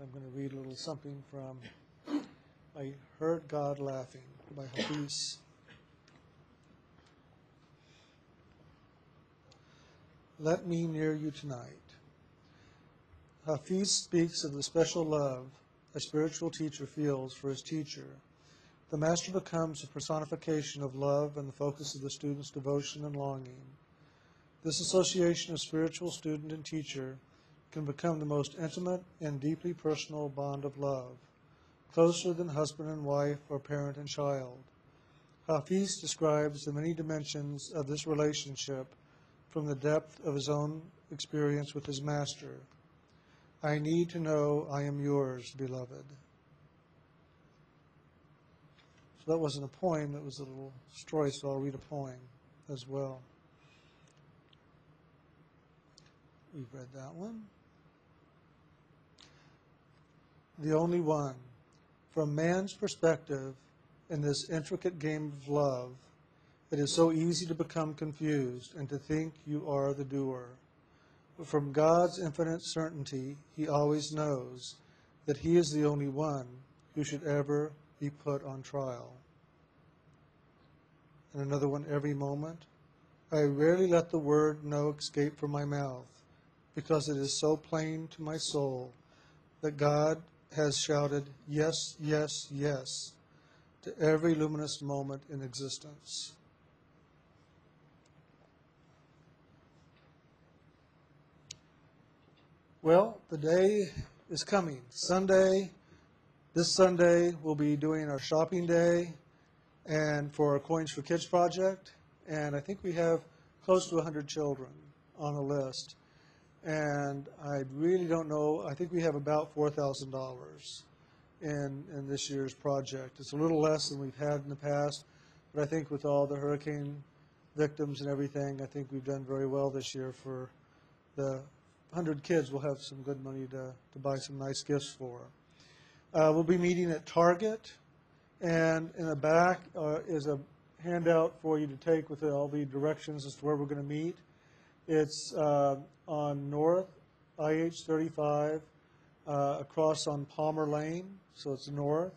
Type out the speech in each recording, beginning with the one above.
I'm going to read a little something from I Heard God Laughing by Hafiz. Let me near you tonight. Hafiz speaks of the special love a spiritual teacher feels for his teacher. The master becomes a personification of love and the focus of the student's devotion and longing. This association of spiritual student and teacher can become the most intimate and deeply personal bond of love, closer than husband and wife or parent and child. Hafiz describes the many dimensions of this relationship from the depth of his own experience with his master. I need to know I am yours, beloved. So that wasn't a poem, that was a little story, so I'll read a poem as well. We've read that one. The only one. From man's perspective, in this intricate game of love, it is so easy to become confused and to think you are the doer. But from God's infinite certainty, He always knows that He is the only one who should ever be put on trial. And another one, every moment. I rarely let the word no escape from my mouth, because it is so plain to my soul that God has shouted, Yes, yes, yes, to every luminous moment in existence. Well, the day is coming. Sunday, this Sunday, we'll be doing our shopping day and for our Coins for Kids project. And I think we have close to 100 children on the list. And I really don't know, I think we have about $4,000 in, in this year's project. It's a little less than we've had in the past, but I think with all the hurricane victims and everything, I think we've done very well this year for the 100 kids. We'll have some good money to, to buy some nice gifts for. Uh, we'll be meeting at Target, and in the back uh, is a handout for you to take with all the directions as to where we're going to meet. It's uh, on North IH 35 uh, across on Palmer Lane, so it's north.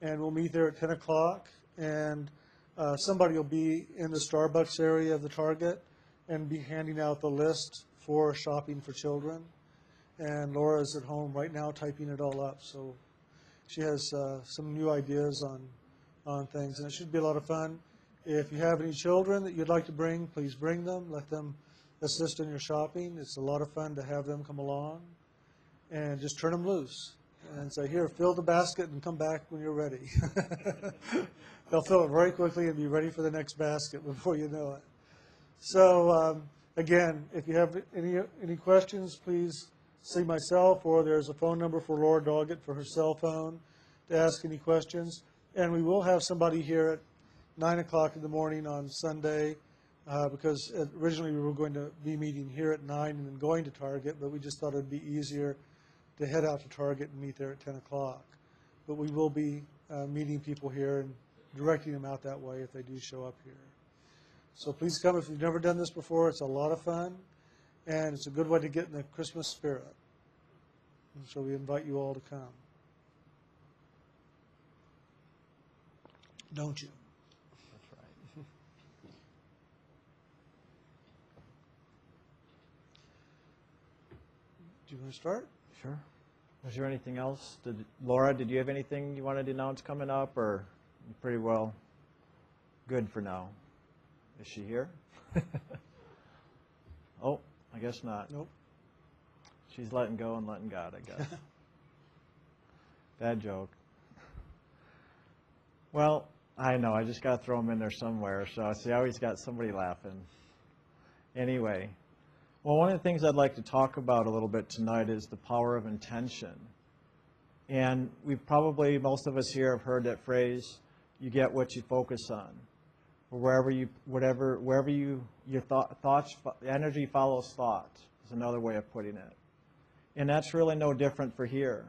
And we'll meet there at 10 o'clock. And uh, somebody will be in the Starbucks area of the Target and be handing out the list for shopping for children. And Laura's at home right now typing it all up. So she has uh, some new ideas on, on things. And it should be a lot of fun. If you have any children that you'd like to bring, please bring them. Let them assist in your shopping. It's a lot of fun to have them come along and just turn them loose and say, here, fill the basket and come back when you're ready. They'll fill it very quickly and be ready for the next basket before you know it. So, um, again, if you have any, any questions, please see myself or there's a phone number for Laura Doggett for her cell phone to ask any questions. And we will have somebody here at 9 o'clock in the morning on Sunday uh, because originally we were going to be meeting here at 9 and then going to Target, but we just thought it would be easier to head out to Target and meet there at 10 o'clock. But we will be uh, meeting people here and directing them out that way if they do show up here. So please come if you've never done this before. It's a lot of fun, and it's a good way to get in the Christmas spirit. And so we invite you all to come. Don't you? That's right. Do you want to start? Sure. Was there anything else? Did, Laura, did you have anything you wanted to announce coming up, or pretty well good for now? Is she here? oh, I guess not. Nope. She's letting go and letting God, I guess. Bad joke. Well, I know. I just got to throw them in there somewhere. So I see, I always got somebody laughing. Anyway, well, one of the things I'd like to talk about a little bit tonight is the power of intention. And we probably, most of us here have heard that phrase, you get what you focus on. Or wherever you, whatever, wherever you, your thought, thoughts, energy follows thought is another way of putting it. And that's really no different for here.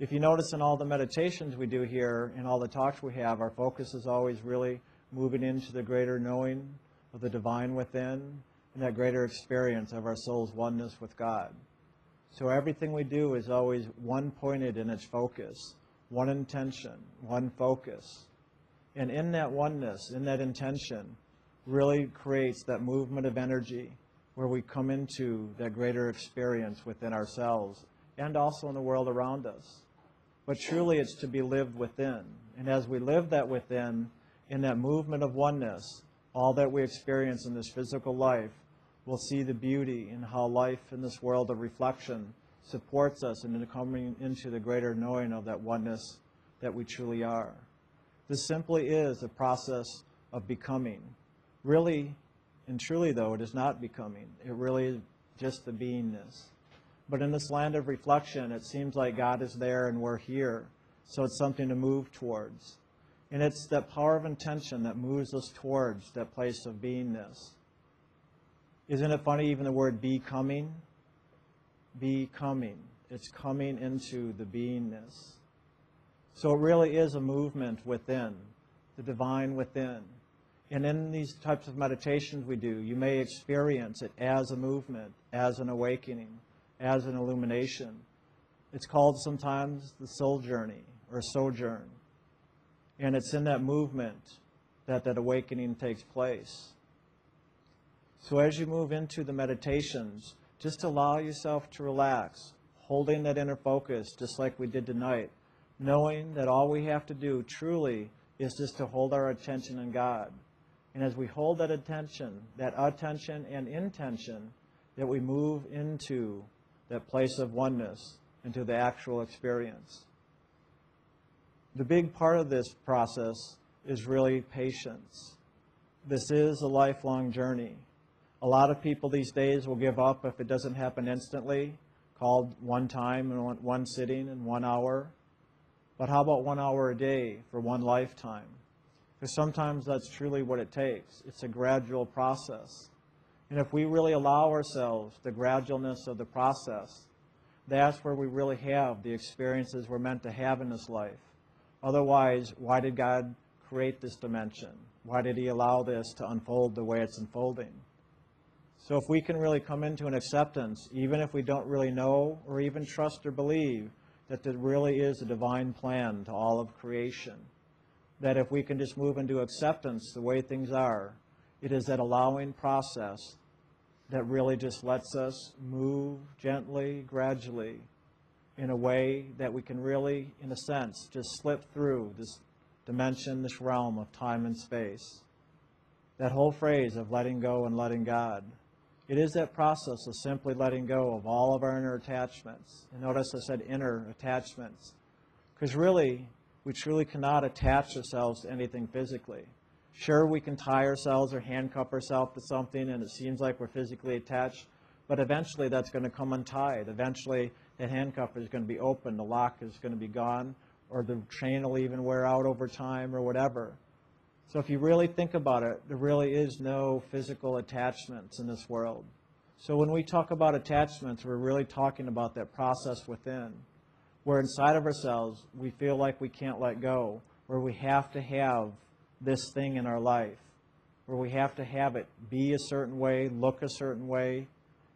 If you notice in all the meditations we do here, in all the talks we have, our focus is always really moving into the greater knowing of the divine within and that greater experience of our soul's oneness with God. So everything we do is always one pointed in its focus, one intention, one focus. And in that oneness, in that intention, really creates that movement of energy where we come into that greater experience within ourselves and also in the world around us. But truly, it's to be lived within. And as we live that within, in that movement of oneness, all that we experience in this physical life, we'll see the beauty in how life in this world of reflection supports us in coming into the greater knowing of that oneness that we truly are. This simply is a process of becoming. Really and truly, though, it is not becoming. It really is just the beingness. But in this land of reflection, it seems like God is there and we're here. So it's something to move towards. And it's that power of intention that moves us towards that place of beingness. Isn't it funny, even the word becoming? Becoming. It's coming into the beingness. So it really is a movement within, the divine within. And in these types of meditations we do, you may experience it as a movement, as an awakening, as an illumination. It's called sometimes the soul journey or sojourn. And it's in that movement that that awakening takes place. So as you move into the meditations, just allow yourself to relax, holding that inner focus just like we did tonight, knowing that all we have to do truly is just to hold our attention on God. And as we hold that attention, that attention and intention, that we move into that place of oneness, into the actual experience. The big part of this process is really patience. This is a lifelong journey. A lot of people these days will give up if it doesn't happen instantly, called one time and one, sitting and one hour. But how about one hour a day for one lifetime? Because sometimes that's truly what it takes. It's a gradual process. And if we really allow ourselves the gradualness of the process, that's where we really have the experiences we're meant to have in this life. Otherwise, why did God create this dimension? Why did He allow this to unfold the way it's unfolding? So, if we can really come into an acceptance, even if we don't really know or even trust or believe that there really is a divine plan to all of creation, that if we can just move into acceptance the way things are, it is that allowing process that really just lets us move gently, gradually, in a way that we can really, in a sense, just slip through this dimension, this realm of time and space. That whole phrase of letting go and letting God. It is that process of simply letting go of all of our inner attachments. And notice I said inner attachments. Because really, we truly cannot attach ourselves to anything physically. Sure, we can tie ourselves or handcuff ourselves to something and it seems like we're physically attached, but eventually that's going to come untied. Eventually, that handcuff is going to be open, the lock is going to be gone, or the chain will even wear out over time or whatever. So if you really think about it, there really is no physical attachments in this world. So when we talk about attachments, we're really talking about that process within, where inside of ourselves we feel like we can't let go, where we have to have this thing in our life, where we have to have it be a certain way, look a certain way,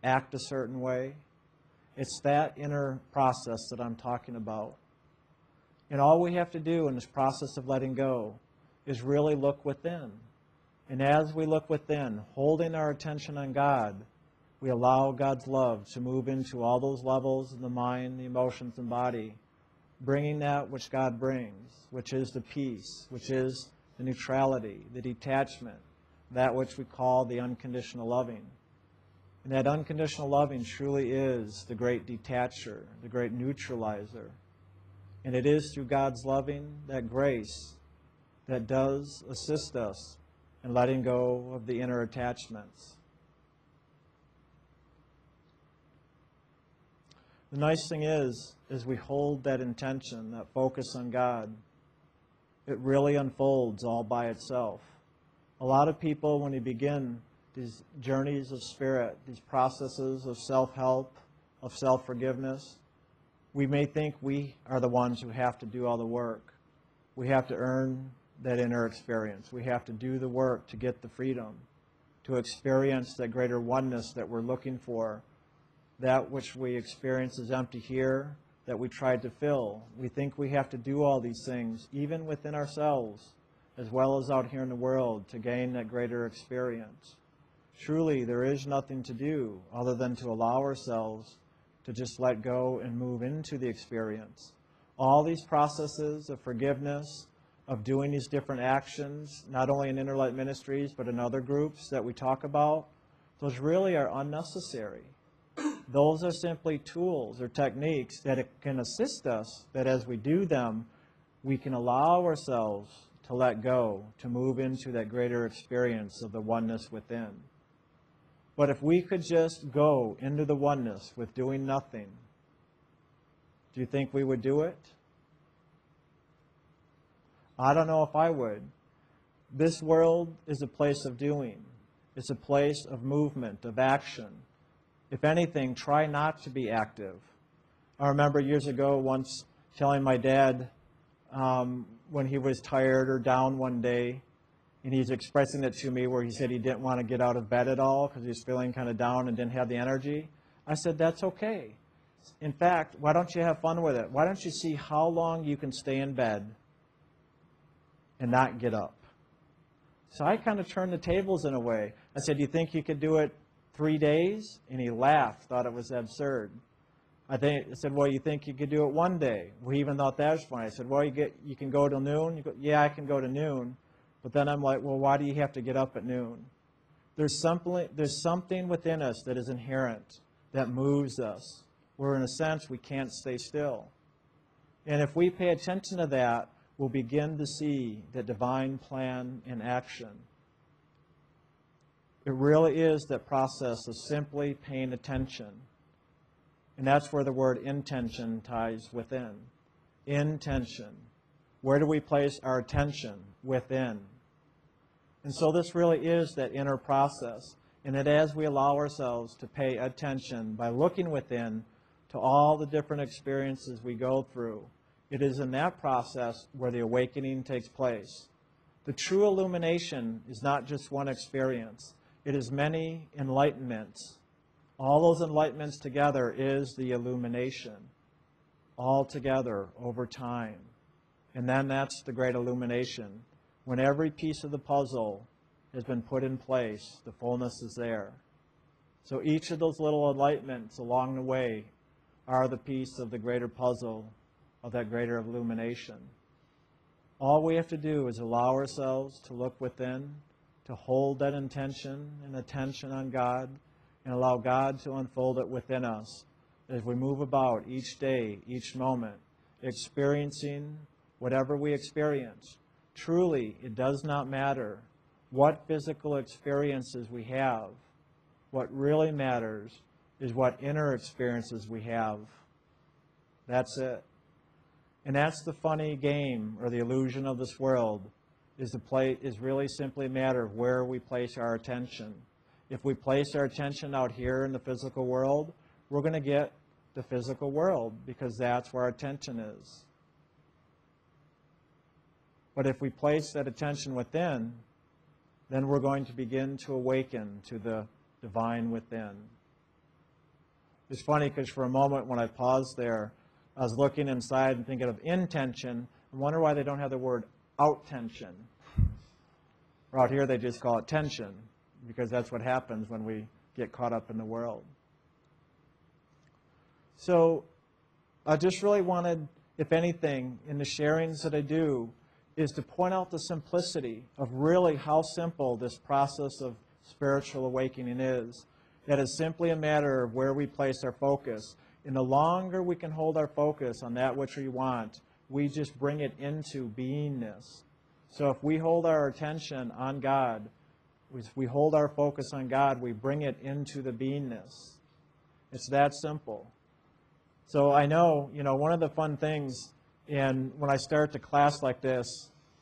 act a certain way. It's that inner process that I'm talking about. And all we have to do in this process of letting go is really look within. And as we look within, holding our attention on God, we allow God's love to move into all those levels of the mind, the emotions, and body, bringing that which God brings, which is the peace, which is the neutrality, the detachment, that which we call the unconditional loving. And that unconditional loving truly is the great detacher, the great neutralizer. And it is through God's loving, that grace, that does assist us in letting go of the inner attachments. The nice thing is, is we hold that intention, that focus on God, it really unfolds all by itself. A lot of people, when they begin these journeys of spirit, these processes of self help, of self forgiveness, we may think we are the ones who have to do all the work. We have to earn that inner experience. We have to do the work to get the freedom, to experience that greater oneness that we're looking for, that which we experience is empty here that we tried to fill. We think we have to do all these things, even within ourselves, as well as out here in the world, to gain that greater experience. Truly, there is nothing to do other than to allow ourselves to just let go and move into the experience. All these processes of forgiveness, of doing these different actions, not only in Interlight Ministries, but in other groups that we talk about, those really are unnecessary. Those are simply tools or techniques that can assist us, that as we do them, we can allow ourselves to let go, to move into that greater experience of the oneness within. But if we could just go into the oneness with doing nothing, do you think we would do it? I don't know if I would. This world is a place of doing. It's a place of movement, of action. If anything, try not to be active. I remember years ago once telling my dad um, when he was tired or down one day, and he's expressing it to me where he said he didn't want to get out of bed at all because he was feeling kind of down and didn't have the energy. I said, That's okay. In fact, why don't you have fun with it? Why don't you see how long you can stay in bed and not get up? So I kind of turned the tables in a way. I said, Do you think you could do it three days? And he laughed, thought it was absurd. I, think, I said, Well, you think you could do it one day? He even thought that was funny. I said, Well, you, get, you can go till noon? Go, yeah, I can go to noon. But then I'm like, Well, why do you have to get up at noon? There's something, there's something within us that is inherent that moves us, where in a sense we can't stay still. And if we pay attention to that, we'll begin to see the divine plan in action. It really is that process of simply paying attention. And that's where the word intention ties within. Intention. Where do we place our attention? Within. And so this really is that inner process. And that as we allow ourselves to pay attention by looking within to all the different experiences we go through, it is in that process where the awakening takes place. The true illumination is not just one experience, it is many enlightenments. All those enlightenments together is the illumination, all together over time. And then that's the great illumination. When every piece of the puzzle has been put in place, the fullness is there. So each of those little enlightenments along the way are the piece of the greater puzzle of that greater illumination. All we have to do is allow ourselves to look within, to hold that intention and attention on God, and allow God to unfold it within us as we move about each day, each moment, experiencing whatever we experience. Truly, it does not matter what physical experiences we have. What really matters is what inner experiences we have. That's it. And that's the funny game or the illusion of this world is the play is really simply a matter of where we place our attention. If we place our attention out here in the physical world, we're going to get the physical world because that's where our attention is. But if we place that attention within, then we're going to begin to awaken to the divine within. It's funny because for a moment when I paused there, I was looking inside and thinking of intention. I wonder why they don't have the word out tension. Out here they just call it tension because that's what happens when we get caught up in the world. So I just really wanted, if anything, in the sharings that I do, is to point out the simplicity of really how simple this process of spiritual awakening is. That is simply a matter of where we place our focus. And the longer we can hold our focus on that which we want, we just bring it into beingness. So if we hold our attention on God, if we hold our focus on God, we bring it into the beingness. It's that simple. So I know, you know, one of the fun things and when I start the class like this,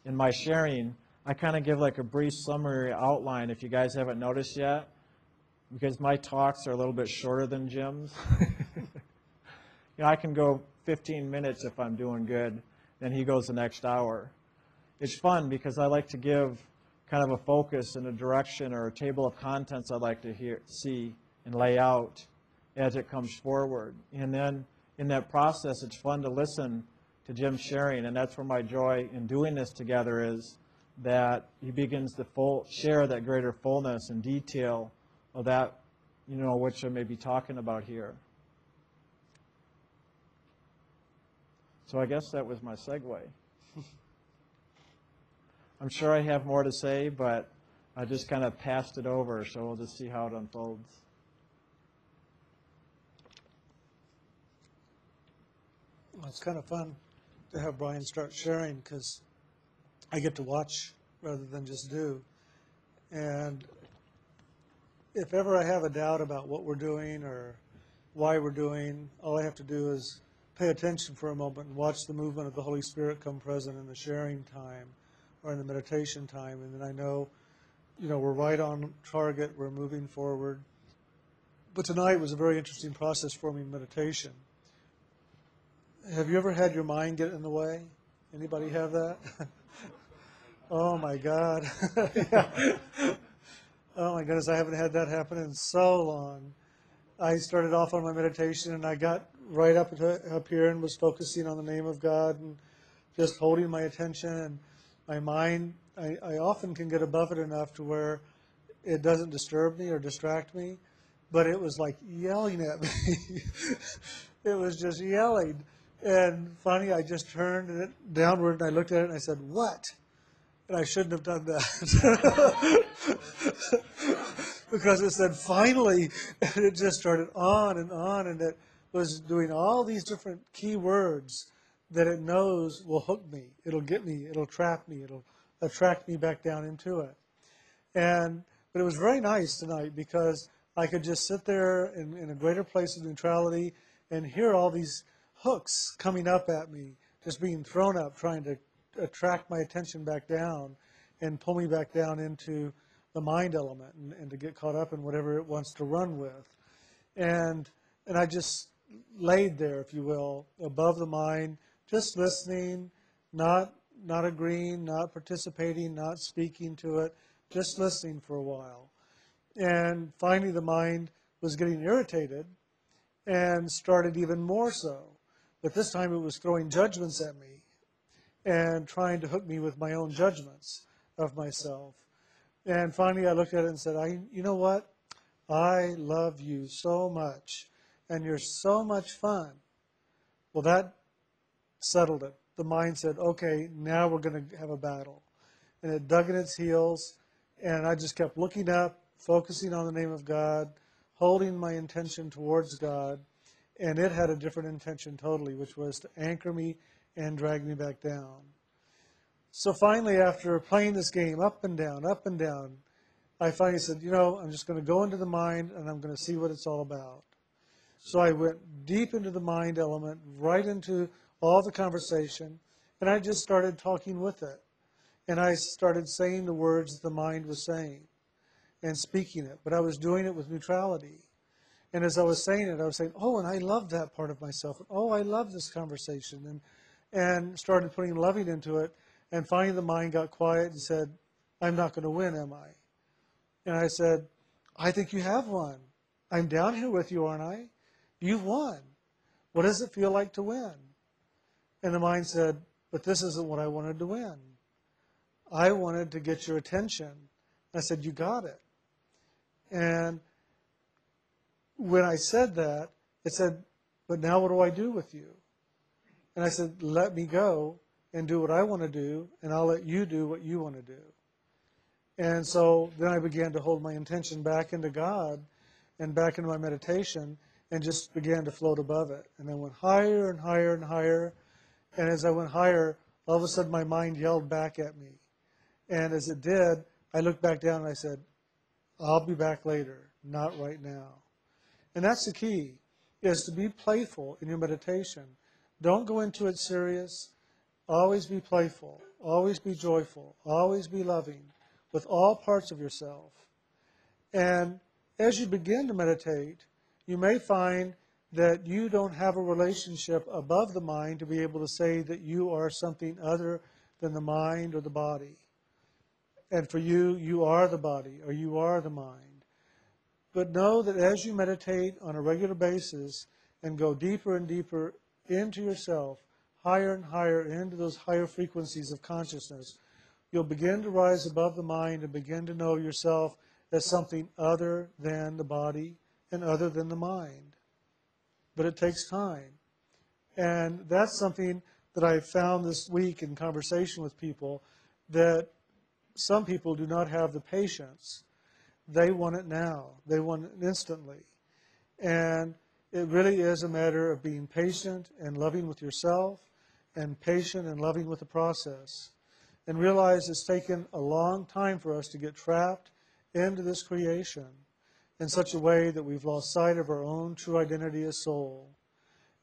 in my sharing, I kind of give like a brief summary outline if you guys haven't noticed yet, because my talks are a little bit shorter than Jim's. you know, I can go 15 minutes if I'm doing good, then he goes the next hour. It's fun because I like to give kind of a focus and a direction or a table of contents I'd like to hear, see and lay out. as it comes forward. And then in that process, it's fun to listen to Jim sharing, and that's where my joy in doing this together is that he begins to full, share that greater fullness and detail of that, you know, which I may be talking about here. So I guess that was my segue. I'm sure I have more to say, but I just kind of passed it over, so we'll just see how it unfolds. Well, It's kind of fun to have Brian start sharing because I get to watch rather than just do. And if ever I have a doubt about what we're doing or why we're doing, all I have to do is pay attention for a moment and watch the movement of the Holy Spirit come present in the sharing time or in the meditation time. And then I know, you know, we're right on target, we're moving forward. But tonight was a very interesting process for me in meditation. Have you ever had your mind get in the way? Anybody have that? oh my God. Oh my goodness, I haven't had that happen in so long. I started off on my meditation and I got right up to, up here and was focusing on the name of God and just holding my attention and my mind. I, I often can get above it enough to where it doesn't disturb me or distract me, but it was like yelling at me. it was just yelling. And finally, I just turned it downward and I looked at it and I said, What? And I shouldn't have done that. because it said finally, and it just started on and on, and it was doing all these different key words that it knows will hook me. It'll get me. It'll trap me. It'll attract me back down into it. And but it was very nice tonight because I could just sit there in, in a greater place of neutrality and hear all these hooks coming up at me, just being thrown up, trying to attract my attention back down and pull me back down into the mind element and, and to get caught up in whatever it wants to run with. And and I just laid there, if you will, above the mind, just listening, not not agreeing, not participating, not speaking to it, just listening for a while. And finally the mind was getting irritated and started even more so. But this time it was throwing judgments at me and trying to hook me with my own judgments of myself. And finally, I looked at it and said, I, you know what? I love you so much, and you're so much fun. Well, that settled it. The mind said, okay, now we're going to have a battle. And it dug in its heels, and I just kept looking up, focusing on the name of God, holding my intention towards God, and it had a different intention totally, which was to anchor me and drag me back down. So finally, after playing this game up and down, up and down, I finally said, you know, I'm just going to go into the mind and I'm going to see what it's all about. So I went deep into the mind element, right into all the conversation, and I just started talking with it. And I started saying the words the mind was saying and speaking it, but I was doing it with neutrality. And as I was saying it, I was saying, oh, and I love that part of myself. Oh, I love this conversation. And, and started putting loving into it. And finally, the mind got quiet and said, I'm not going to win, am I? And I said, I think you have won. I'm down here with you, aren't I? You've won. What does it feel like to win? And the mind said, But this isn't what I wanted to win. I wanted to get your attention. I said, You got it. And when I said that, it said, But now what do I do with you? And I said, Let me go and do what I want to do, and I'll let you do what you want to do. And so then I began to hold my intention back into God and back into my meditation and just began to float above it. And I went higher and higher and higher. And as I went higher, all of a sudden my mind yelled back at me. And as it did, I looked back down and I said, I'll be back later, not right now. And that's the key, is to be playful in your meditation. Don't go into it serious. Always be playful. Always be joyful. Always be loving with all parts of yourself. And as you begin to meditate, you may find that you don't have a relationship above the mind to be able to say that you are something other than the mind or the body. And for you, you are the body or you are the mind. But know that as you meditate on a regular basis and go deeper and deeper into yourself, higher and higher into those higher frequencies of consciousness, you'll begin to rise above the mind and begin to know yourself as something other than the body and other than the mind. But it takes time. And that's something that I found this week in conversation with people that some people do not have the patience. They want it now, they want it instantly. And it really is a matter of being patient and loving with yourself and patient and loving with the process. And realize it's taken a long time for us to get trapped into this creation in such a way that we've lost sight of our own true identity as soul.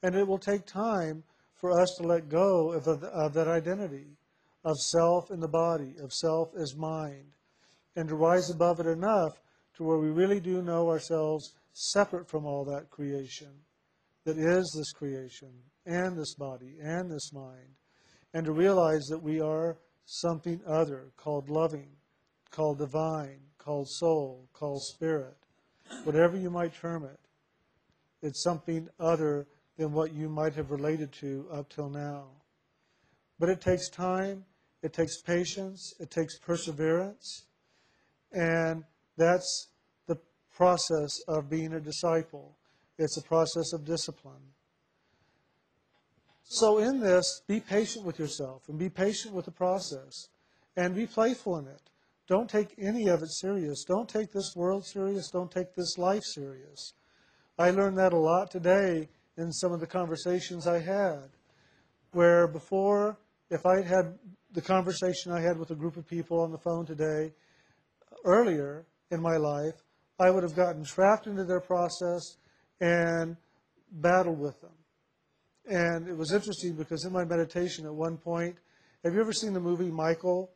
And it will take time for us to let go of, of that identity of self in the body, of self as mind, and to rise above it enough to where we really do know ourselves separate from all that creation that is this creation and this body and this mind, and to realize that we are something other called loving, called divine, called soul, called spirit, whatever you might term it. It's something other than what you might have related to up till now. But it takes time, it takes patience, it takes perseverance, and that's the process of being a disciple. It's a process of discipline. So, in this, be patient with yourself and be patient with the process and be playful in it. Don't take any of it serious. Don't take this world serious. Don't take this life serious. I learned that a lot today in some of the conversations I had, where before, if I had the conversation I had with a group of people on the phone today, earlier in my life, I would have gotten trapped into their process and battled with them. And it was interesting because in my meditation at one point, have you ever seen the movie Michael,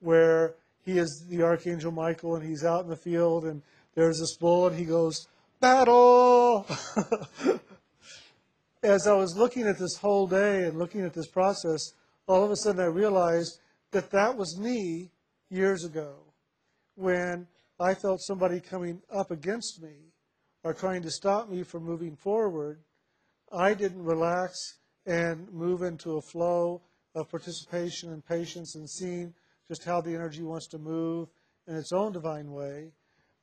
where he is the Archangel Michael and he's out in the field and there's this bull and he goes, Battle! As I was looking at this whole day and looking at this process, all of a sudden I realized that that was me years ago when I felt somebody coming up against me or trying to stop me from moving forward. I didn't relax and move into a flow of participation and patience and seeing just how the energy wants to move in its own divine way.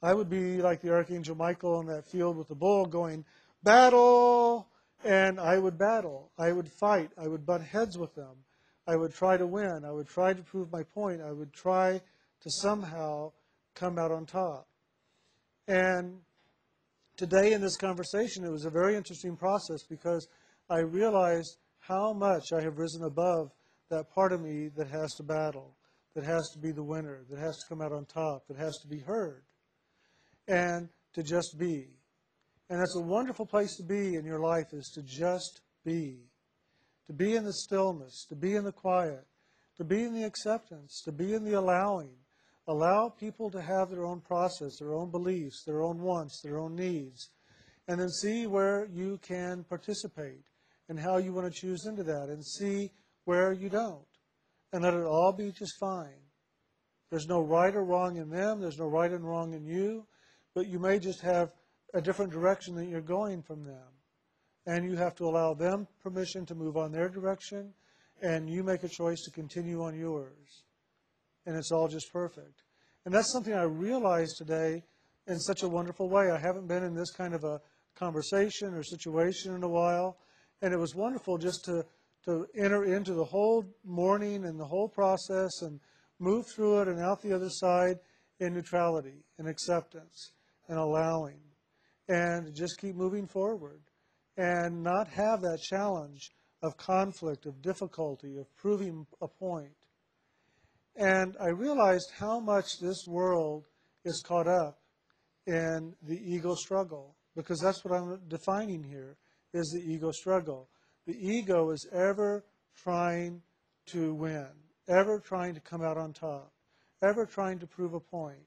I would be like the Archangel Michael in that field with the bull going, battle! And I would battle. I would fight. I would butt heads with them. I would try to win. I would try to prove my point. I would try to somehow come out on top. And today in this conversation, it was a very interesting process because I realized how much I have risen above that part of me that has to battle, that has to be the winner, that has to come out on top, that has to be heard, and to just be. And that's a wonderful place to be in your life is to just be. To be in the stillness, to be in the quiet, to be in the acceptance, to be in the allowing. Allow people to have their own process, their own beliefs, their own wants, their own needs. And then see where you can participate and how you want to choose into that and see where you don't. And let it all be just fine. There's no right or wrong in them, there's no right and wrong in you, but you may just have a different direction that you're going from them. And you have to allow them permission to move on their direction, and you make a choice to continue on yours. And it's all just perfect. And that's something I realized today in such a wonderful way. I haven't been in this kind of a conversation or situation in a while, and it was wonderful just to, to enter into the whole morning and the whole process and move through it and out the other side in neutrality and acceptance and allowing and just keep moving forward and not have that challenge of conflict, of difficulty, of proving a point. And I realized how much this world is caught up in the ego struggle, because that's what I'm defining here, is the ego struggle. The ego is ever trying to win, ever trying to come out on top, ever trying to prove a point.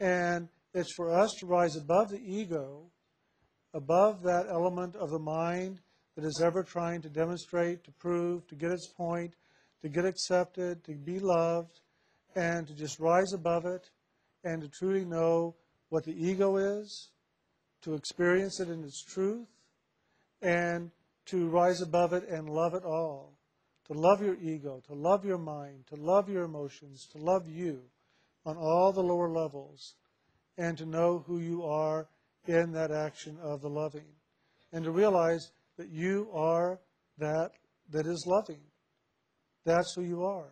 And it's for us to rise above the ego, above that element of the mind that is ever trying to demonstrate, to prove, to get its point, to get accepted, to be loved, and to just rise above it and to truly know what the ego is, to experience it in its truth, and to rise above it and love it all. To love your ego, to love your mind, to love your emotions, to love you on all the lower levels, and to know who you are in that action of the loving. And to realize that you are that that is loving. That's who you are.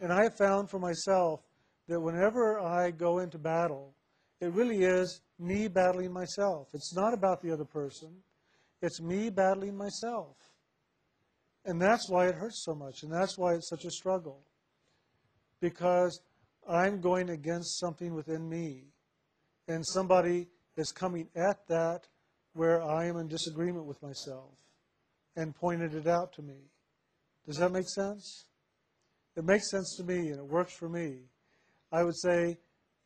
And I have found for myself that whenever I go into battle, it really is me battling myself. It's not about the other person, it's me battling myself. And that's why it hurts so much, and that's why it's such a struggle. Because I'm going against something within me, and somebody is coming at that where I am in disagreement with myself and pointed it out to me. Does that make sense? It makes sense to me and it works for me. I would say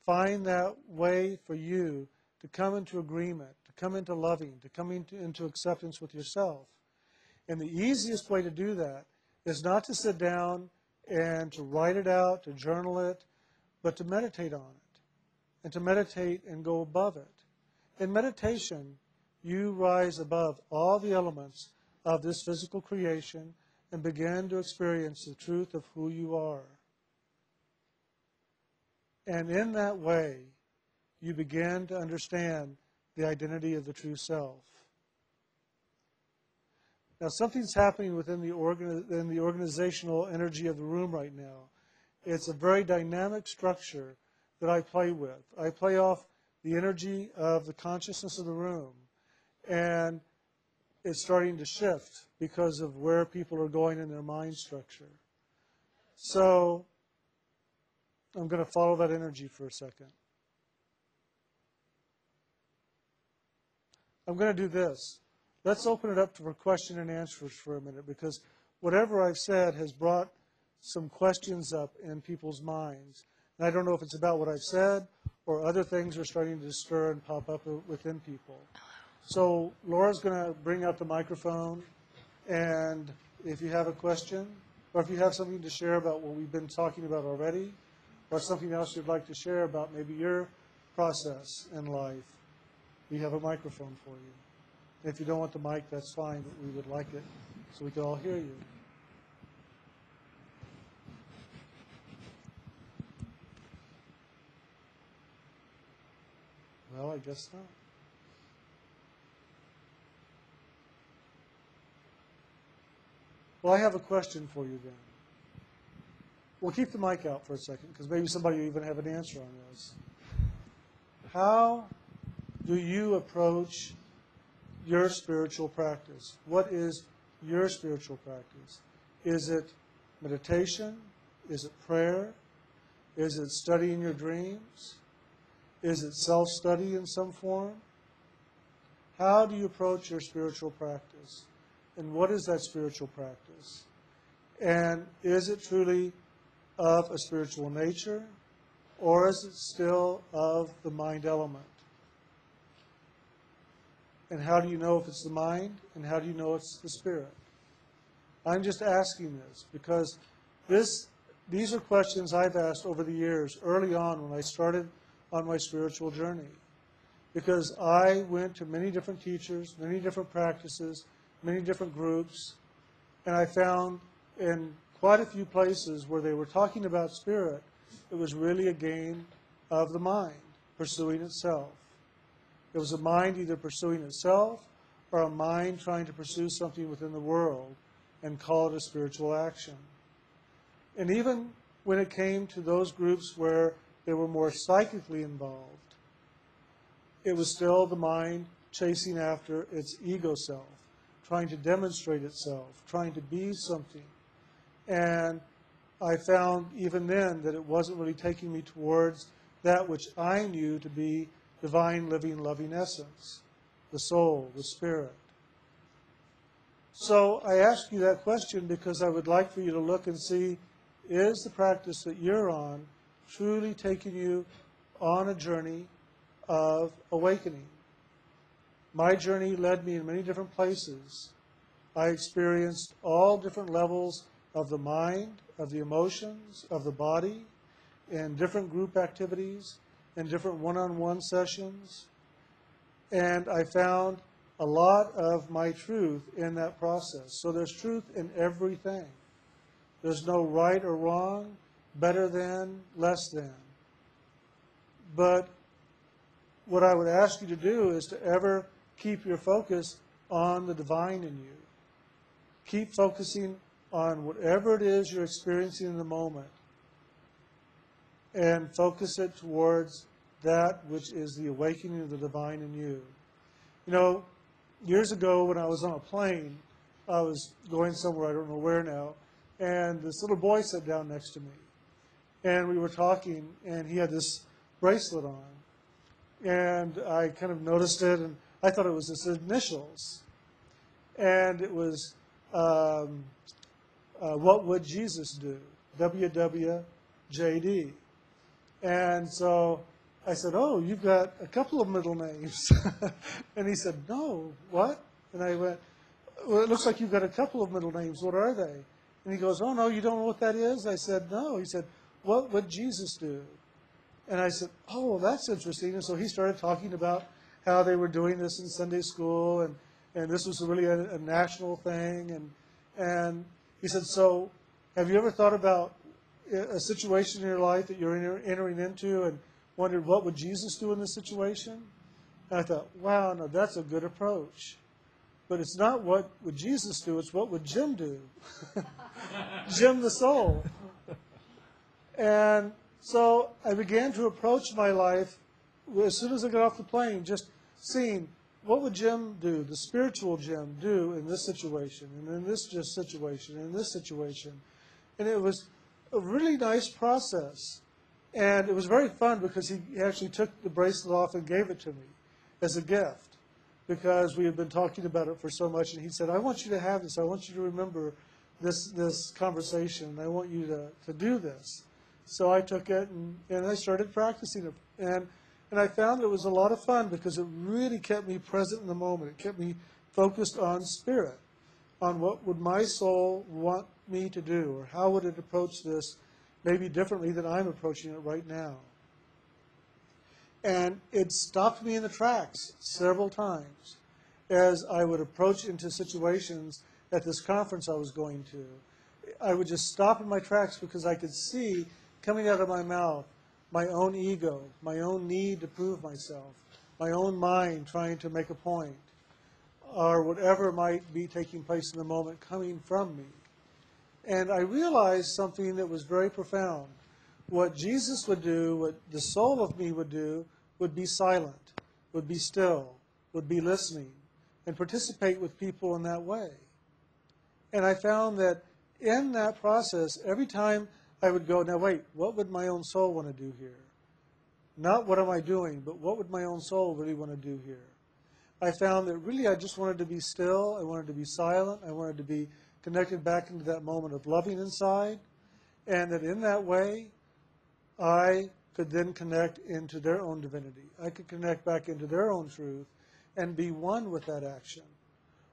find that way for you to come into agreement, to come into loving, to come into, into acceptance with yourself. And the easiest way to do that is not to sit down and to write it out, to journal it, but to meditate on it. And to meditate and go above it. In meditation, you rise above all the elements of this physical creation and begin to experience the truth of who you are. And in that way, you begin to understand the identity of the true self. Now, something's happening within the, organ- in the organizational energy of the room right now. It's a very dynamic structure that I play with. I play off the energy of the consciousness of the room. And it's starting to shift because of where people are going in their mind structure. So I'm going to follow that energy for a second. I'm going to do this. Let's open it up for question and answers for a minute because whatever I've said has brought some questions up in people's minds. And I don't know if it's about what I've said or other things are starting to stir and pop up within people. So Laura's going to bring out the microphone, and if you have a question, or if you have something to share about what we've been talking about already, or something else you'd like to share about maybe your process in life, we have a microphone for you. If you don't want the mic, that's fine, but we would like it so we can all hear you. Well, I guess not. Well, I have a question for you then. We'll keep the mic out for a second because maybe somebody will even have an answer on this. How do you approach your spiritual practice? What is your spiritual practice? Is it meditation? Is it prayer? Is it studying your dreams? Is it self study in some form? How do you approach your spiritual practice? And what is that spiritual practice? And is it truly of a spiritual nature, or is it still of the mind element? And how do you know if it's the mind, and how do you know it's the spirit? I'm just asking this because this, these are questions I've asked over the years, early on when I started on my spiritual journey. Because I went to many different teachers, many different practices, many different groups, and I found in quite a few places where they were talking about spirit, it was really a game of the mind pursuing itself. It was a mind either pursuing itself or a mind trying to pursue something within the world and call it a spiritual action. And even when it came to those groups where they were more psychically involved, it was still the mind chasing after its ego self trying to demonstrate itself, trying to be something. And I found even then that it wasn't really taking me towards that which I knew to be divine, living, loving essence the soul, the spirit. So I ask you that question because I would like for you to look and see is the practice that you're on truly taking you on a journey of awakening? My journey led me in many different places. I experienced all different levels of the mind, of the emotions, of the body, in different group activities, and different one on one sessions. And I found a lot of my truth in that process. So there's truth in everything. There's no right or wrong, better than, less than. But what I would ask you to do is to ever keep your focus on the divine in you. Keep focusing on whatever it is you're experiencing in the moment and focus it towards that which is the awakening of the divine in you. You know, years ago when I was on a plane, I was going somewhere, I don't know where now, and this little boy sat down next to me. And we were talking, and he had this bracelet on. And I kind of noticed it, and I thought it was his initials. And it was, um, uh, What Would Jesus Do? WWJD. And so I said, Oh, you've got a couple of middle names. and he said, No, what? And I went, Well, it looks like you've got a couple of middle names. What are they? And he goes, Oh, no, you don't know what that is? I said, No. He said, What would Jesus do? And I said, Oh, well, that's interesting. And so he started talking about how they were doing this in Sunday school, and, and this was really a, a national thing. And, and he said, So have you ever thought about a situation in your life that you're enter- entering into and wondered what would Jesus do in this situation? And I thought, wow, no, that's a good approach. But it's not what would Jesus do, it's what would Jim do? Jim the soul. And so I began to approach my life as soon as I got off the plane, just seeing what would Jim do, the spiritual Jim, do in this situation, and in this just situation, and in this situation. And it was a really nice process. And it was very fun because he actually took the bracelet off and gave it to me as a gift because we had been talking about it for so much. And he said, I want you to have this. I want you to remember this, this conversation. I want you to, to do this. So I took it and, and I started practicing it. And, and I found it was a lot of fun because it really kept me present in the moment. It kept me focused on spirit, on what would my soul want me to do, or how would it approach this maybe differently than I'm approaching it right now. And it stopped me in the tracks several times as I would approach into situations at this conference I was going to. I would just stop in my tracks because I could see coming out of my mouth my own ego, my own need to prove myself, my own mind trying to make a point, or whatever might be taking place in the moment coming from me. And I realized something that was very profound. What Jesus would do, what the soul of me would do, would be silent, would be still, would be listening, and participate with people in that way. And I found that in that process, every time I would go, now wait, what would my own soul want to do here? Not what am I doing, but what would my own soul really want to do here? I found that really I just wanted to be still, I wanted to be silent, I wanted to be connected back into that moment of loving inside, and that in that way, I could then connect into their own divinity. I could connect back into their own truth and be one with that action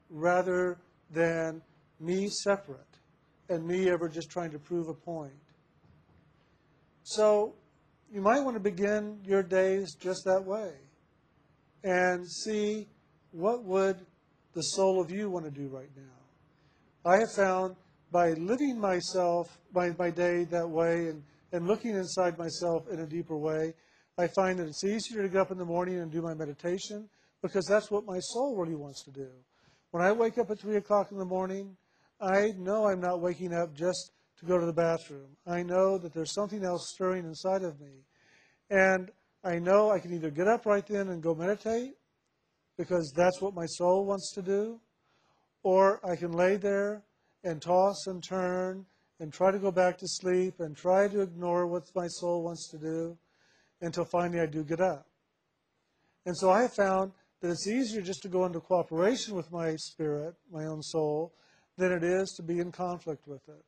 rather than me separate and me ever just trying to prove a point. So you might want to begin your days just that way and see what would the soul of you want to do right now. I have found by living myself, my, my day that way and, and looking inside myself in a deeper way, I find that it's easier to get up in the morning and do my meditation because that's what my soul really wants to do. When I wake up at 3 o'clock in the morning, I know I'm not waking up just to go to the bathroom. I know that there's something else stirring inside of me. And I know I can either get up right then and go meditate because that's what my soul wants to do, or I can lay there and toss and turn and try to go back to sleep and try to ignore what my soul wants to do until finally I do get up. And so I have found that it's easier just to go into cooperation with my spirit, my own soul, than it is to be in conflict with it.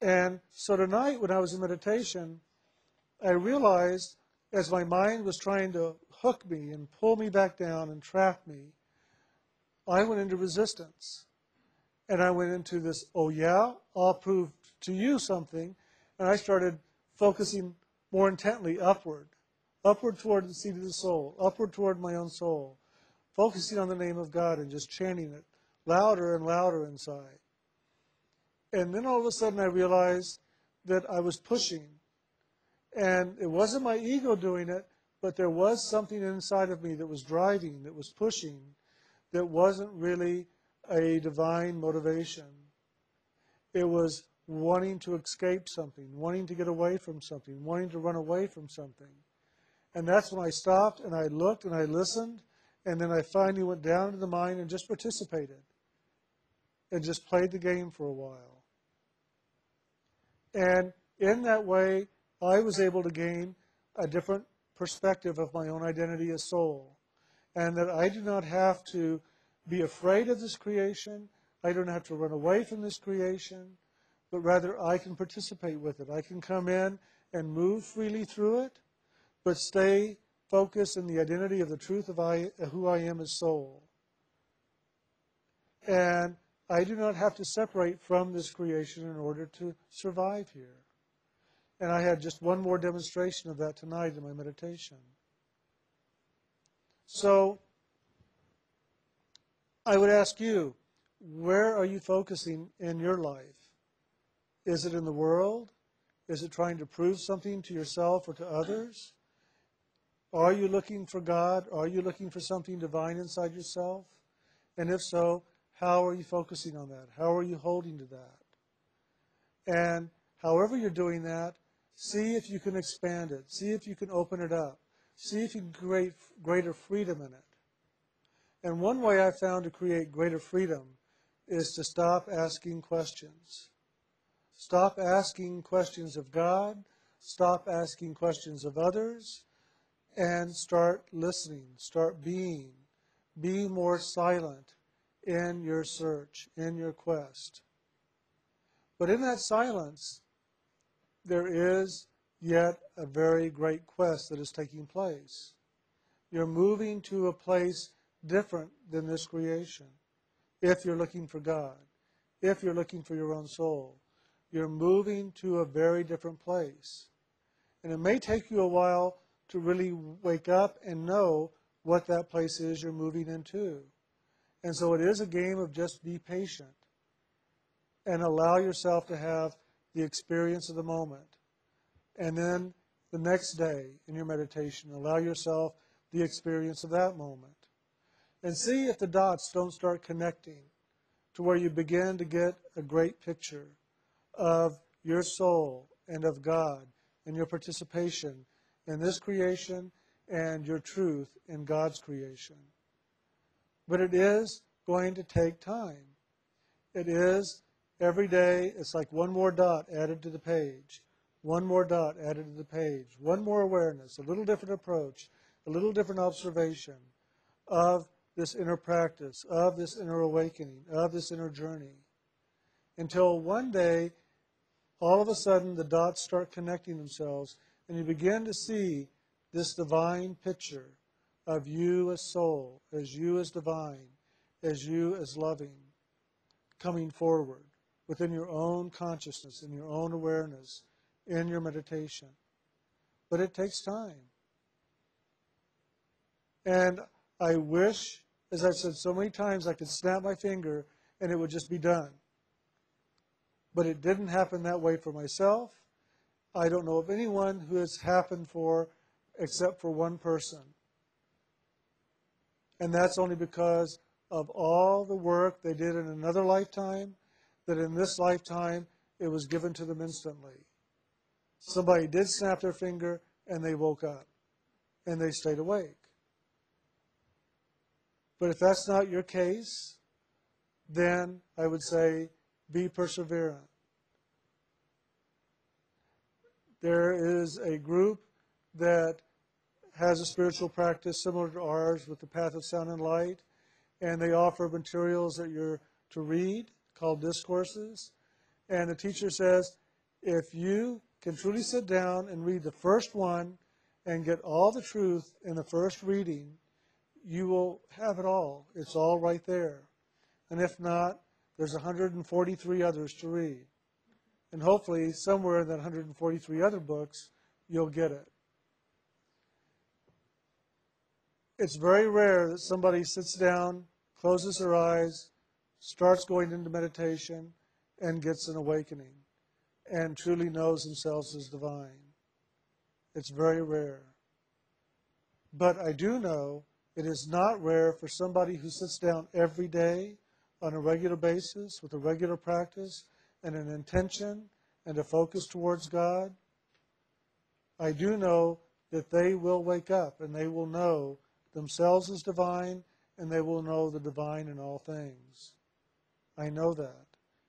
And so tonight, when I was in meditation, I realized as my mind was trying to hook me and pull me back down and trap me, I went into resistance. And I went into this, oh yeah, I'll prove to you something. And I started focusing more intently upward, upward toward the seat of the soul, upward toward my own soul, focusing on the name of God and just chanting it louder and louder inside. And then all of a sudden I realized that I was pushing. And it wasn't my ego doing it, but there was something inside of me that was driving, that was pushing, that wasn't really a divine motivation. It was wanting to escape something, wanting to get away from something, wanting to run away from something. And that's when I stopped and I looked and I listened, and then I finally went down to the mind and just participated and just played the game for a while. And in that way, I was able to gain a different perspective of my own identity as soul. And that I do not have to be afraid of this creation. I don't have to run away from this creation, but rather I can participate with it. I can come in and move freely through it, but stay focused in the identity of the truth of I, who I am as soul. And I do not have to separate from this creation in order to survive here. And I had just one more demonstration of that tonight in my meditation. So, I would ask you, where are you focusing in your life? Is it in the world? Is it trying to prove something to yourself or to others? Are you looking for God? Are you looking for something divine inside yourself? And if so, how are you focusing on that? How are you holding to that? And however you're doing that, see if you can expand it. See if you can open it up. See if you can create greater freedom in it. And one way I found to create greater freedom is to stop asking questions. Stop asking questions of God, stop asking questions of others, and start listening, start being. Be more silent in your search, in your quest. But in that silence, there is yet a very great quest that is taking place. You're moving to a place different than this creation. If you're looking for God, if you're looking for your own soul, you're moving to a very different place. And it may take you a while to really wake up and know what that place is you're moving into. And so it is a game of just be patient and allow yourself to have the experience of the moment. And then the next day in your meditation, allow yourself the experience of that moment and see if the dots don't start connecting to where you begin to get a great picture of your soul and of God and your participation in this creation and your truth in God's creation. But it is going to take time. It is every day, it's like one more dot added to the page, one more dot added to the page, one more awareness, a little different approach, a little different observation of this inner practice, of this inner awakening, of this inner journey. Until one day, all of a sudden, the dots start connecting themselves, and you begin to see this divine picture of you as soul, as you as divine, as you as loving, coming forward within your own consciousness, in your own awareness, in your meditation. But it takes time. And I wish as I've said so many times, I could snap my finger and it would just be done. But it didn't happen that way for myself. I don't know of anyone who it's happened for except for one person. And that's only because of all the work they did in another lifetime, that in this lifetime it was given to them instantly. Somebody did snap their finger and they woke up and they stayed awake. But if that's not your case, then I would say be perseverant. There is a group that has a spiritual practice similar to ours with the Path of Sound and Light, and they offer materials that you're to read called discourses. And the teacher says, if you can truly sit down and read the first one and get all the truth in the first reading, you will have it all. It's all right there. And if not, there's 143 others to read. And hopefully, somewhere in that 143 other books, you'll get it. It's very rare that somebody sits down, closes their eyes, starts going into meditation, and gets an awakening and truly knows themselves as divine. It's very rare. But I do know it is not rare for somebody who sits down every day on a regular basis with a regular practice and an intention and a focus towards God. I do know that they will wake up and they will know themselves as divine and they will know the divine in all things. I know that.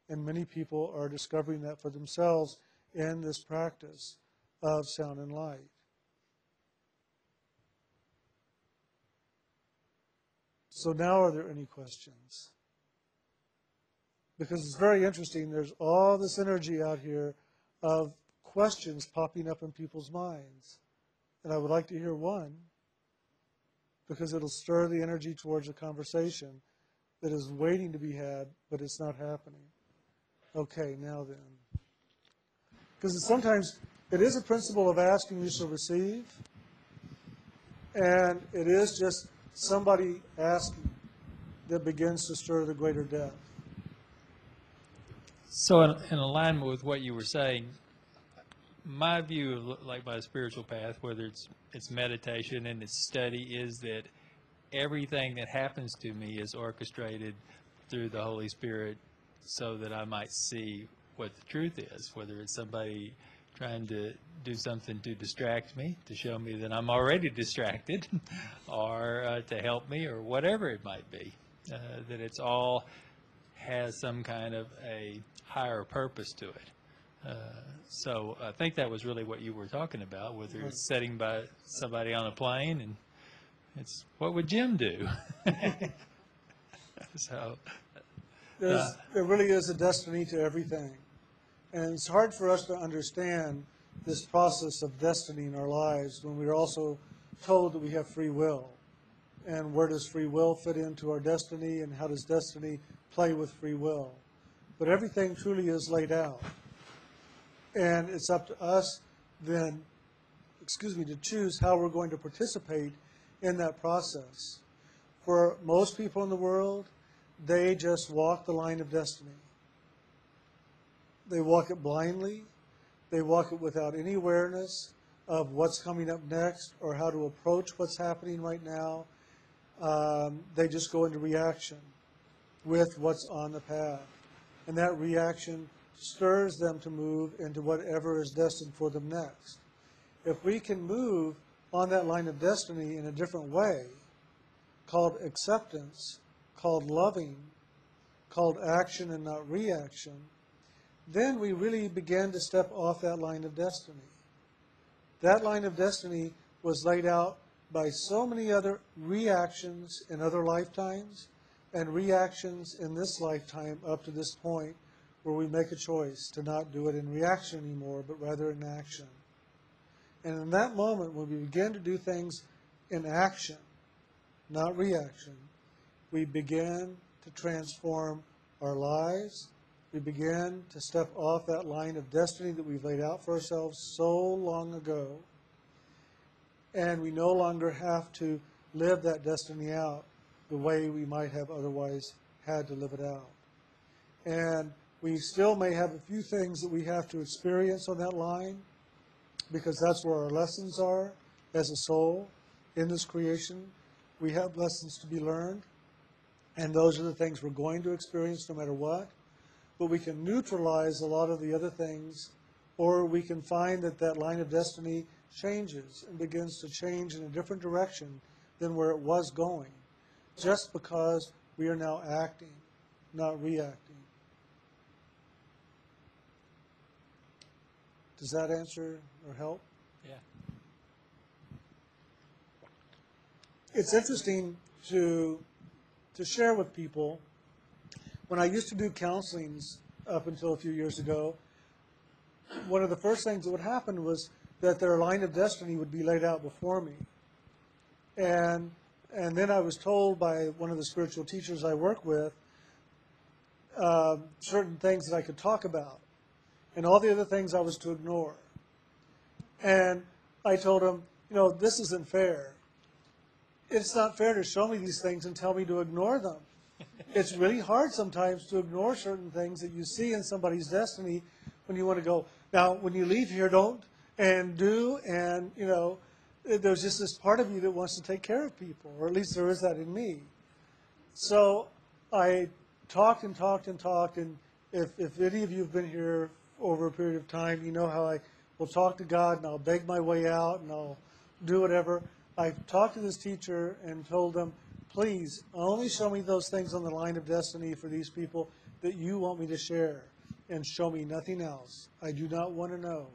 And many people are discovering that for themselves in this practice of sound and light. So now are there any questions? Because it's very interesting. There's all this energy out here of questions popping up in people's minds. And I would like to hear one because it'll stir the energy towards a conversation that is waiting to be had, but it's not happening. Okay, now then. Because sometimes it is a principle of asking you shall receive, and it is just somebody asking that begins to stir the greater depth. So, in, in alignment with what you were saying, my view of like my spiritual path, whether it's it's meditation and it's study, is that everything that happens to me is orchestrated through the Holy Spirit, so that I might see what the truth is. Whether it's somebody trying to do something to distract me, to show me that I'm already distracted, or uh, to help me, or whatever it might be, uh, that it's all has some kind of a higher purpose to it. Uh, so I think that was really what you were talking about, whether it's sitting by somebody on a plane and it's what would Jim do? so Uh. there really is a destiny to everything. And it's hard for us to understand this process of destiny in our lives when we're also told that we have free will. And where does free will fit into our destiny, and how does destiny play with free will? But everything truly is laid out. And it's up to us then, excuse me, to choose how we're going to participate in that process. For most people in the world, they just walk the line of destiny. They walk it blindly. They walk it without any awareness of what's coming up next or how to approach what's happening right now. Um, they just go into reaction with what's on the path. And that reaction stirs them to move into whatever is destined for them next. If we can move on that line of destiny in a different way, called acceptance, called loving, called action and not reaction, then we really begin to step off that line of destiny. That line of destiny was laid out by so many other reactions in other lifetimes and reactions in this lifetime up to this point where we make a choice to not do it in reaction anymore, but rather in action. And in that moment, when we begin to do things in action, not reaction, we begin to transform our lives. We begin to step off that line of destiny that we've laid out for ourselves so long ago. And we no longer have to live that destiny out the way we might have otherwise had to live it out. And we still may have a few things that we have to experience on that line because that's where our lessons are as a soul in this creation. We have lessons to be learned, and those are the things we're going to experience no matter what. But we can neutralize a lot of the other things, or we can find that that line of destiny changes and begins to change in a different direction than where it was going, just because we are now acting, not reacting. Does that answer or help? yeah, It's interesting to to share with people. When I used to do counselings up until a few years ago, one of the first things that would happen was that their line of destiny would be laid out before me, and and then I was told by one of the spiritual teachers I work with um, certain things that I could talk about, and all the other things I was to ignore. And I told him, you know, this isn't fair. It's not fair to show me these things and tell me to ignore them. It's really hard sometimes to ignore certain things that you see in somebody's destiny when you want to go, now, when you leave here, don't and do, and, you know, there's just this part of you that wants to take care of people, or at least there is that in me. So I talked and talked and talked, and if, if any of you have been here over a period of time, you know how I will talk to God and I'll beg my way out and I'll do whatever. I talked to this teacher and told them, please, only show me those things on the line of destiny for these people that you want me to share, and show me nothing else. I do not want to know.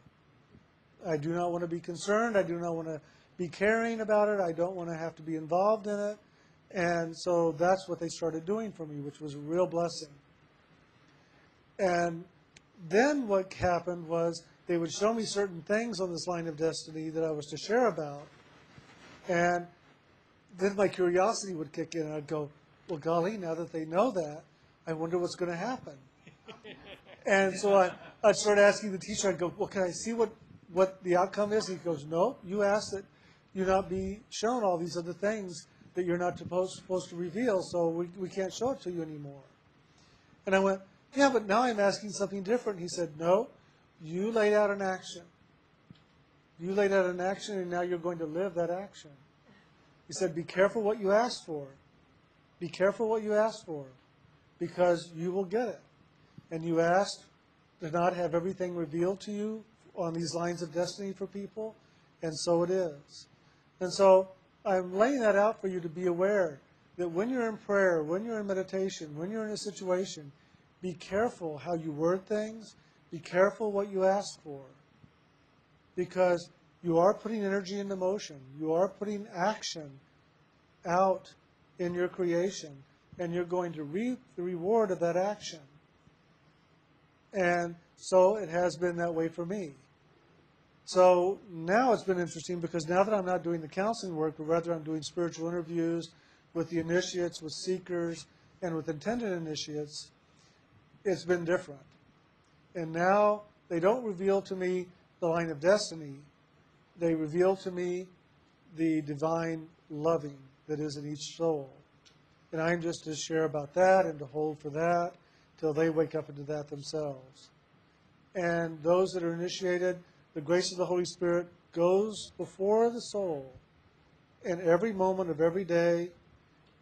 I do not want to be concerned. I do not want to be caring about it. I don't want to have to be involved in it. And so that's what they started doing for me, which was a real blessing. And then what happened was they would show me certain things on this line of destiny that I was to share about. And then my curiosity would kick in, and I'd go, well, golly, now that they know that, I wonder what's going to happen. And so I, I'd start asking the teacher, I'd go, well, can I see what, what the outcome is? And he goes, no, you asked that you not be shown all these other things that you're not supposed, supposed to reveal, so we, we can't show it to you anymore. And I went, yeah, but now I'm asking something different. He said, no, you laid out an action. You laid out an action, and now you're going to live that action. He said, be careful what you ask for. Be careful what you ask for, because you will get it. And you asked to not have everything revealed to you on these lines of destiny for people, and so it is. And so I'm laying that out for you to be aware that when you're in prayer, when you're in meditation, when you're in a situation, be careful how you word things, be careful what you ask for. Because you are putting energy into motion, you are putting action out in your creation, and you're going to reap the reward of that action. And so it has been that way for me. So now it's been interesting because now that I'm not doing the counseling work, but rather I'm doing spiritual interviews with the initiates, with seekers, and with intended initiates, it's been different. And now they don't reveal to me the line of destiny, they reveal to me the divine loving that is in each soul. And I'm just to share about that and to hold for that till they wake up into that themselves. And those that are initiated, the grace of the Holy Spirit goes before the soul in every moment of every day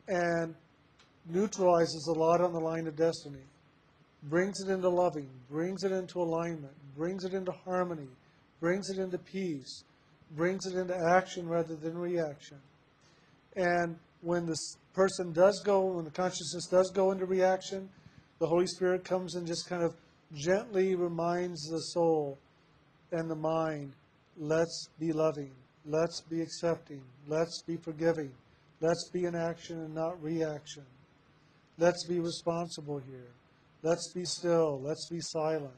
and neutralizes a lot on the line of destiny, brings it into loving, brings it into alignment, brings it into harmony, brings it into peace, brings it into action rather than reaction. And when this person does go, when the consciousness does go into reaction, the Holy Spirit comes and just kind of gently reminds the soul and the mind let's be loving, let's be accepting, let's be forgiving, let's be in action and not reaction. Let's be responsible here. Let's be still. Let's be silent.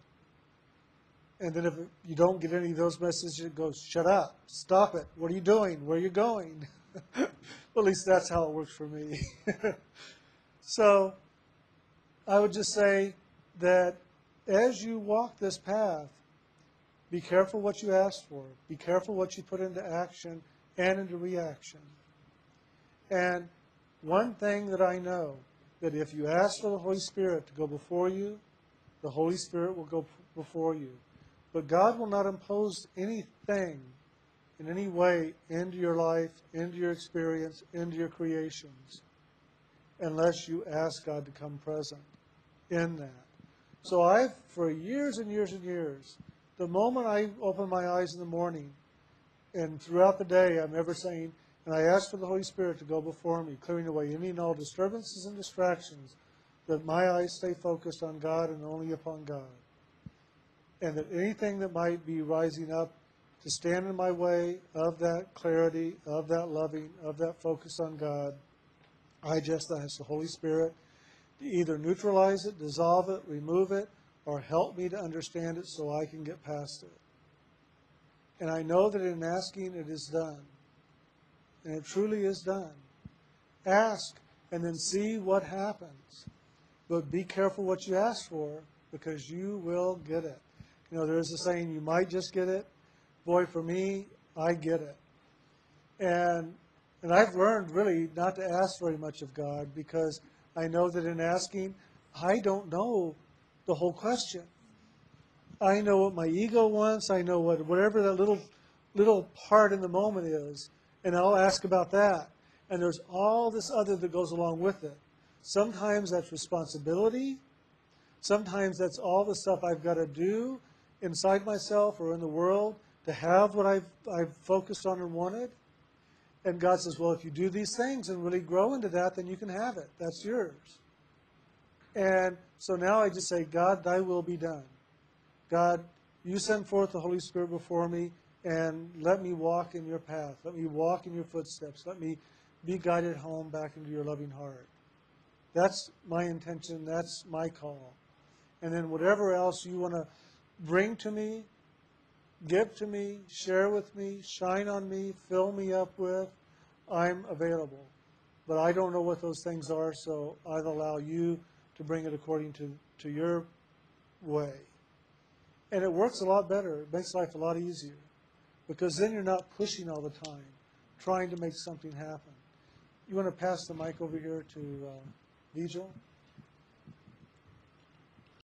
And then if you don't get any of those messages, it goes, shut up, stop it, what are you doing, where are you going? well, at least that's how it works for me. so I would just say that as you walk this path, be careful what you ask for. Be careful what you put into action and into reaction. And one thing that I know that if you ask for the Holy Spirit to go before you, the Holy Spirit will go before you. But God will not impose anything in any way into your life, into your experience, into your creations, unless you ask God to come present in that. So I've, for years and years and years, the moment I open my eyes in the morning and throughout the day, I'm ever saying, and I ask for the Holy Spirit to go before me, clearing away any and all disturbances and distractions, that my eyes stay focused on God and only upon God. And that anything that might be rising up to stand in my way of that clarity, of that loving, of that focus on God, I just ask the Holy Spirit to either neutralize it, dissolve it, remove it, or help me to understand it so I can get past it. And I know that in asking it is done. And it truly is done. Ask and then see what happens. But be careful what you ask for because you will get it. You know, there is a saying, you might just get it, boy, for me, I get it. And, and I've learned really not to ask very much of God because I know that in asking, I don't know the whole question. I know what my ego wants. I know what whatever that little little part in the moment is, and I'll ask about that. And there's all this other that goes along with it. Sometimes that's responsibility. Sometimes that's all the stuff I've got to do inside myself or in the world to have what I've, I've focused on and wanted. And God says, well, if you do these things and really grow into that, then you can have it. That's yours. And so now I just say, God, thy will be done. God, you send forth the Holy Spirit before me and let me walk in your path. Let me walk in your footsteps. Let me be guided home back into your loving heart. That's my intention. That's my call. And then whatever else you want to bring to me, give to me, share with me, shine on me, fill me up with, I'm available. But I don't know what those things are, so I'll allow you to bring it according to, to your way. And it works a lot better. It makes life a lot easier. Because then you're not pushing all the time, trying to make something happen. You want to pass the mic over here to uh, Vigil?